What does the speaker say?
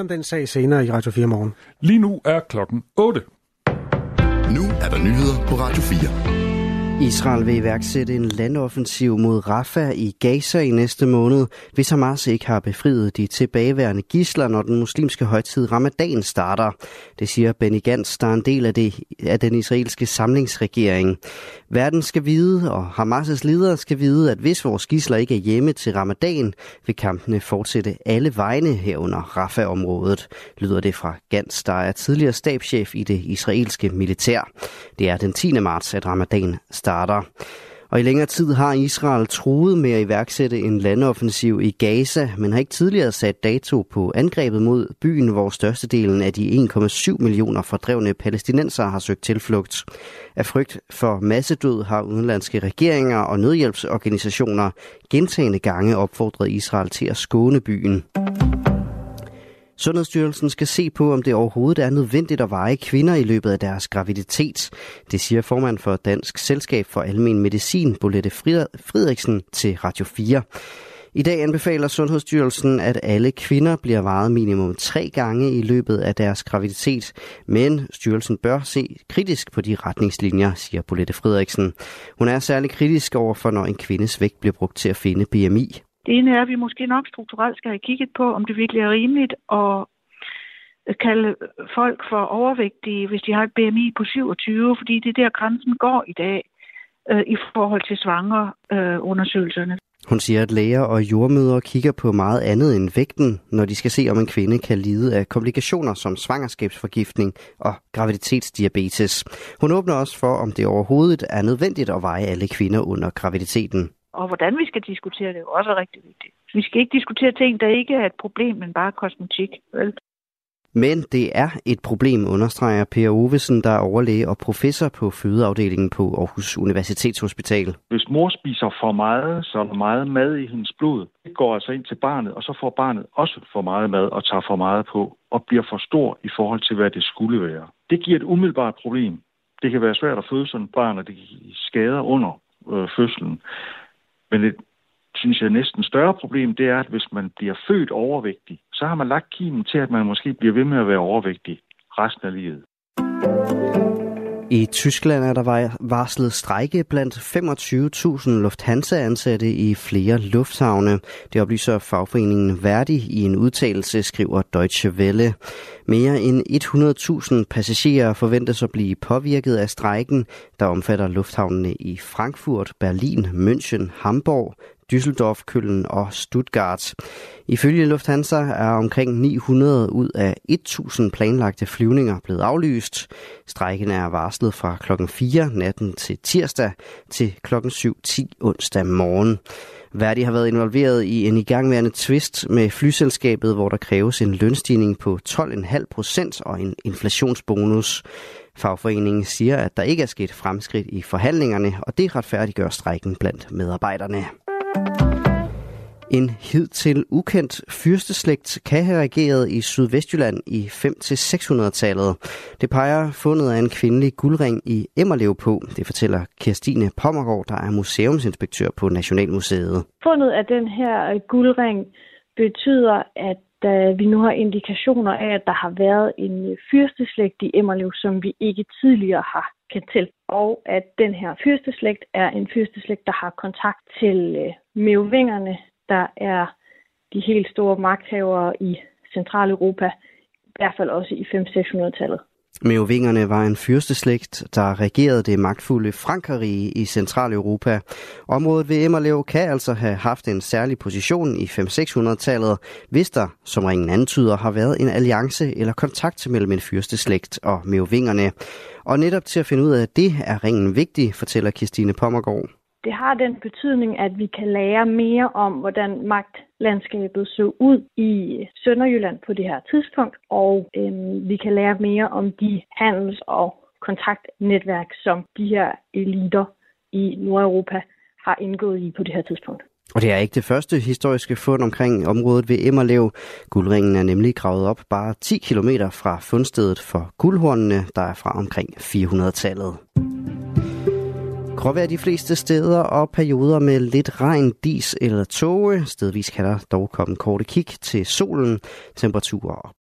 Om den sag senere i Radio 4 morgen. Lige nu er klokken 8. Nu er der nyheder på Radio 4. Israel vil iværksætte en landoffensiv mod Rafah i Gaza i næste måned, hvis Hamas ikke har befriet de tilbageværende gisler, når den muslimske højtid Ramadan starter. Det siger Benny Gantz, der er en del af, det, af den israelske samlingsregering. Verden skal vide, og Hamas' ledere skal vide, at hvis vores gisler ikke er hjemme til Ramadan, vil kampene fortsætte alle vegne herunder Rafah-området, lyder det fra Gantz, der er tidligere stabschef i det israelske militær. Det er den 10. marts, at Ramadan starter. Og i længere tid har Israel truet med at iværksætte en landoffensiv i Gaza, men har ikke tidligere sat dato på angrebet mod byen, hvor størstedelen af de 1,7 millioner fordrevne palæstinenser har søgt tilflugt. Af frygt for massedød har udenlandske regeringer og nødhjælpsorganisationer gentagende gange opfordret Israel til at skåne byen. Sundhedsstyrelsen skal se på, om det overhovedet er nødvendigt at veje kvinder i løbet af deres graviditet. Det siger formand for Dansk Selskab for Almen Medicin, Bolette Frederiksen, til Radio 4. I dag anbefaler Sundhedsstyrelsen, at alle kvinder bliver vejet minimum tre gange i løbet af deres graviditet, men styrelsen bør se kritisk på de retningslinjer, siger Bolette Frederiksen. Hun er særlig kritisk over for, når en kvindes vægt bliver brugt til at finde BMI. Det ene er, at vi måske nok strukturelt skal have kigget på, om det virkelig er rimeligt at kalde folk for overvægtige, hvis de har et BMI på 27, fordi det er der grænsen går i dag øh, i forhold til svangerundersøgelserne. øh. Hun siger, at læger og jordmøder kigger på meget andet end vægten, når de skal se, om en kvinde kan lide af komplikationer som svangerskabsforgiftning og graviditetsdiabetes. Hun åbner også for, om det overhovedet er nødvendigt at veje alle kvinder under graviditeten og hvordan vi skal diskutere det, er også rigtig vigtigt. Vi skal ikke diskutere ting, der ikke er et problem, men bare kosmetik. Vel? Men det er et problem, understreger Per Ovesen, der er overlæge og professor på fødeafdelingen på Aarhus Universitetshospital. Hvis mor spiser for meget, så er der meget mad i hendes blod. Det går altså ind til barnet, og så får barnet også for meget mad og tager for meget på, og bliver for stor i forhold til, hvad det skulle være. Det giver et umiddelbart problem. Det kan være svært at føde sådan et barn, og det skader under øh, fødslen. Men et, synes jeg, næsten større problem, det er, at hvis man bliver født overvægtig, så har man lagt kimen til, at man måske bliver ved med at være overvægtig resten af livet. I Tyskland er der varslet strejke blandt 25.000 Lufthansa-ansatte i flere lufthavne. Det oplyser fagforeningen Verdi i en udtalelse, skriver Deutsche Welle. Mere end 100.000 passagerer forventes at blive påvirket af strejken, der omfatter lufthavnene i Frankfurt, Berlin, München, Hamburg, Düsseldorf, Køln og Stuttgart. Ifølge Lufthansa er omkring 900 ud af 1000 planlagte flyvninger blevet aflyst. Strækken er varslet fra klokken 4 natten til tirsdag til klokken 7.10 onsdag morgen. Verdi har været involveret i en igangværende tvist med flyselskabet, hvor der kræves en lønstigning på 12,5 procent og en inflationsbonus. Fagforeningen siger, at der ikke er sket fremskridt i forhandlingerne, og det retfærdiggør strækken blandt medarbejderne. En hidtil ukendt fyrsteslægt kan have regeret i Sydvestjylland i 5-600-tallet. Det peger fundet af en kvindelig guldring i Emmerlev på. Det fortæller Kirstine Pommergaard, der er museumsinspektør på Nationalmuseet. Fundet af den her guldring betyder, at vi nu har indikationer af, at der har været en øh, fyrsteslægt i Emmerlev, som vi ikke tidligere har kendt til. Og at den her fyrsteslægt er en fyrsteslægt, der har kontakt til øh, der er de helt store magthavere i Centraleuropa, i hvert fald også i 500-600-tallet. Merovingerne var en fyrsteslægt, der regerede det magtfulde Frankrige i Centraleuropa. Området ved Emmerlev kan altså have haft en særlig position i 5-600-tallet, hvis der, som ringen antyder, har været en alliance eller kontakt mellem en fyrsteslægt og merovingerne. Og netop til at finde ud af det, er ringen vigtig, fortæller Kirstine Pommergaard det har den betydning, at vi kan lære mere om, hvordan magt landskabet så ud i Sønderjylland på det her tidspunkt, og øh, vi kan lære mere om de handels- og kontaktnetværk, som de her eliter i Nordeuropa har indgået i på det her tidspunkt. Og det er ikke det første historiske fund omkring området ved Emmerlev. Guldringen er nemlig gravet op bare 10 km fra fundstedet for guldhornene, der er fra omkring 400-tallet. Gråvejr de fleste steder og perioder med lidt regn, dis eller tåge. Stedvis kan der dog komme korte kig til solen. Temperaturer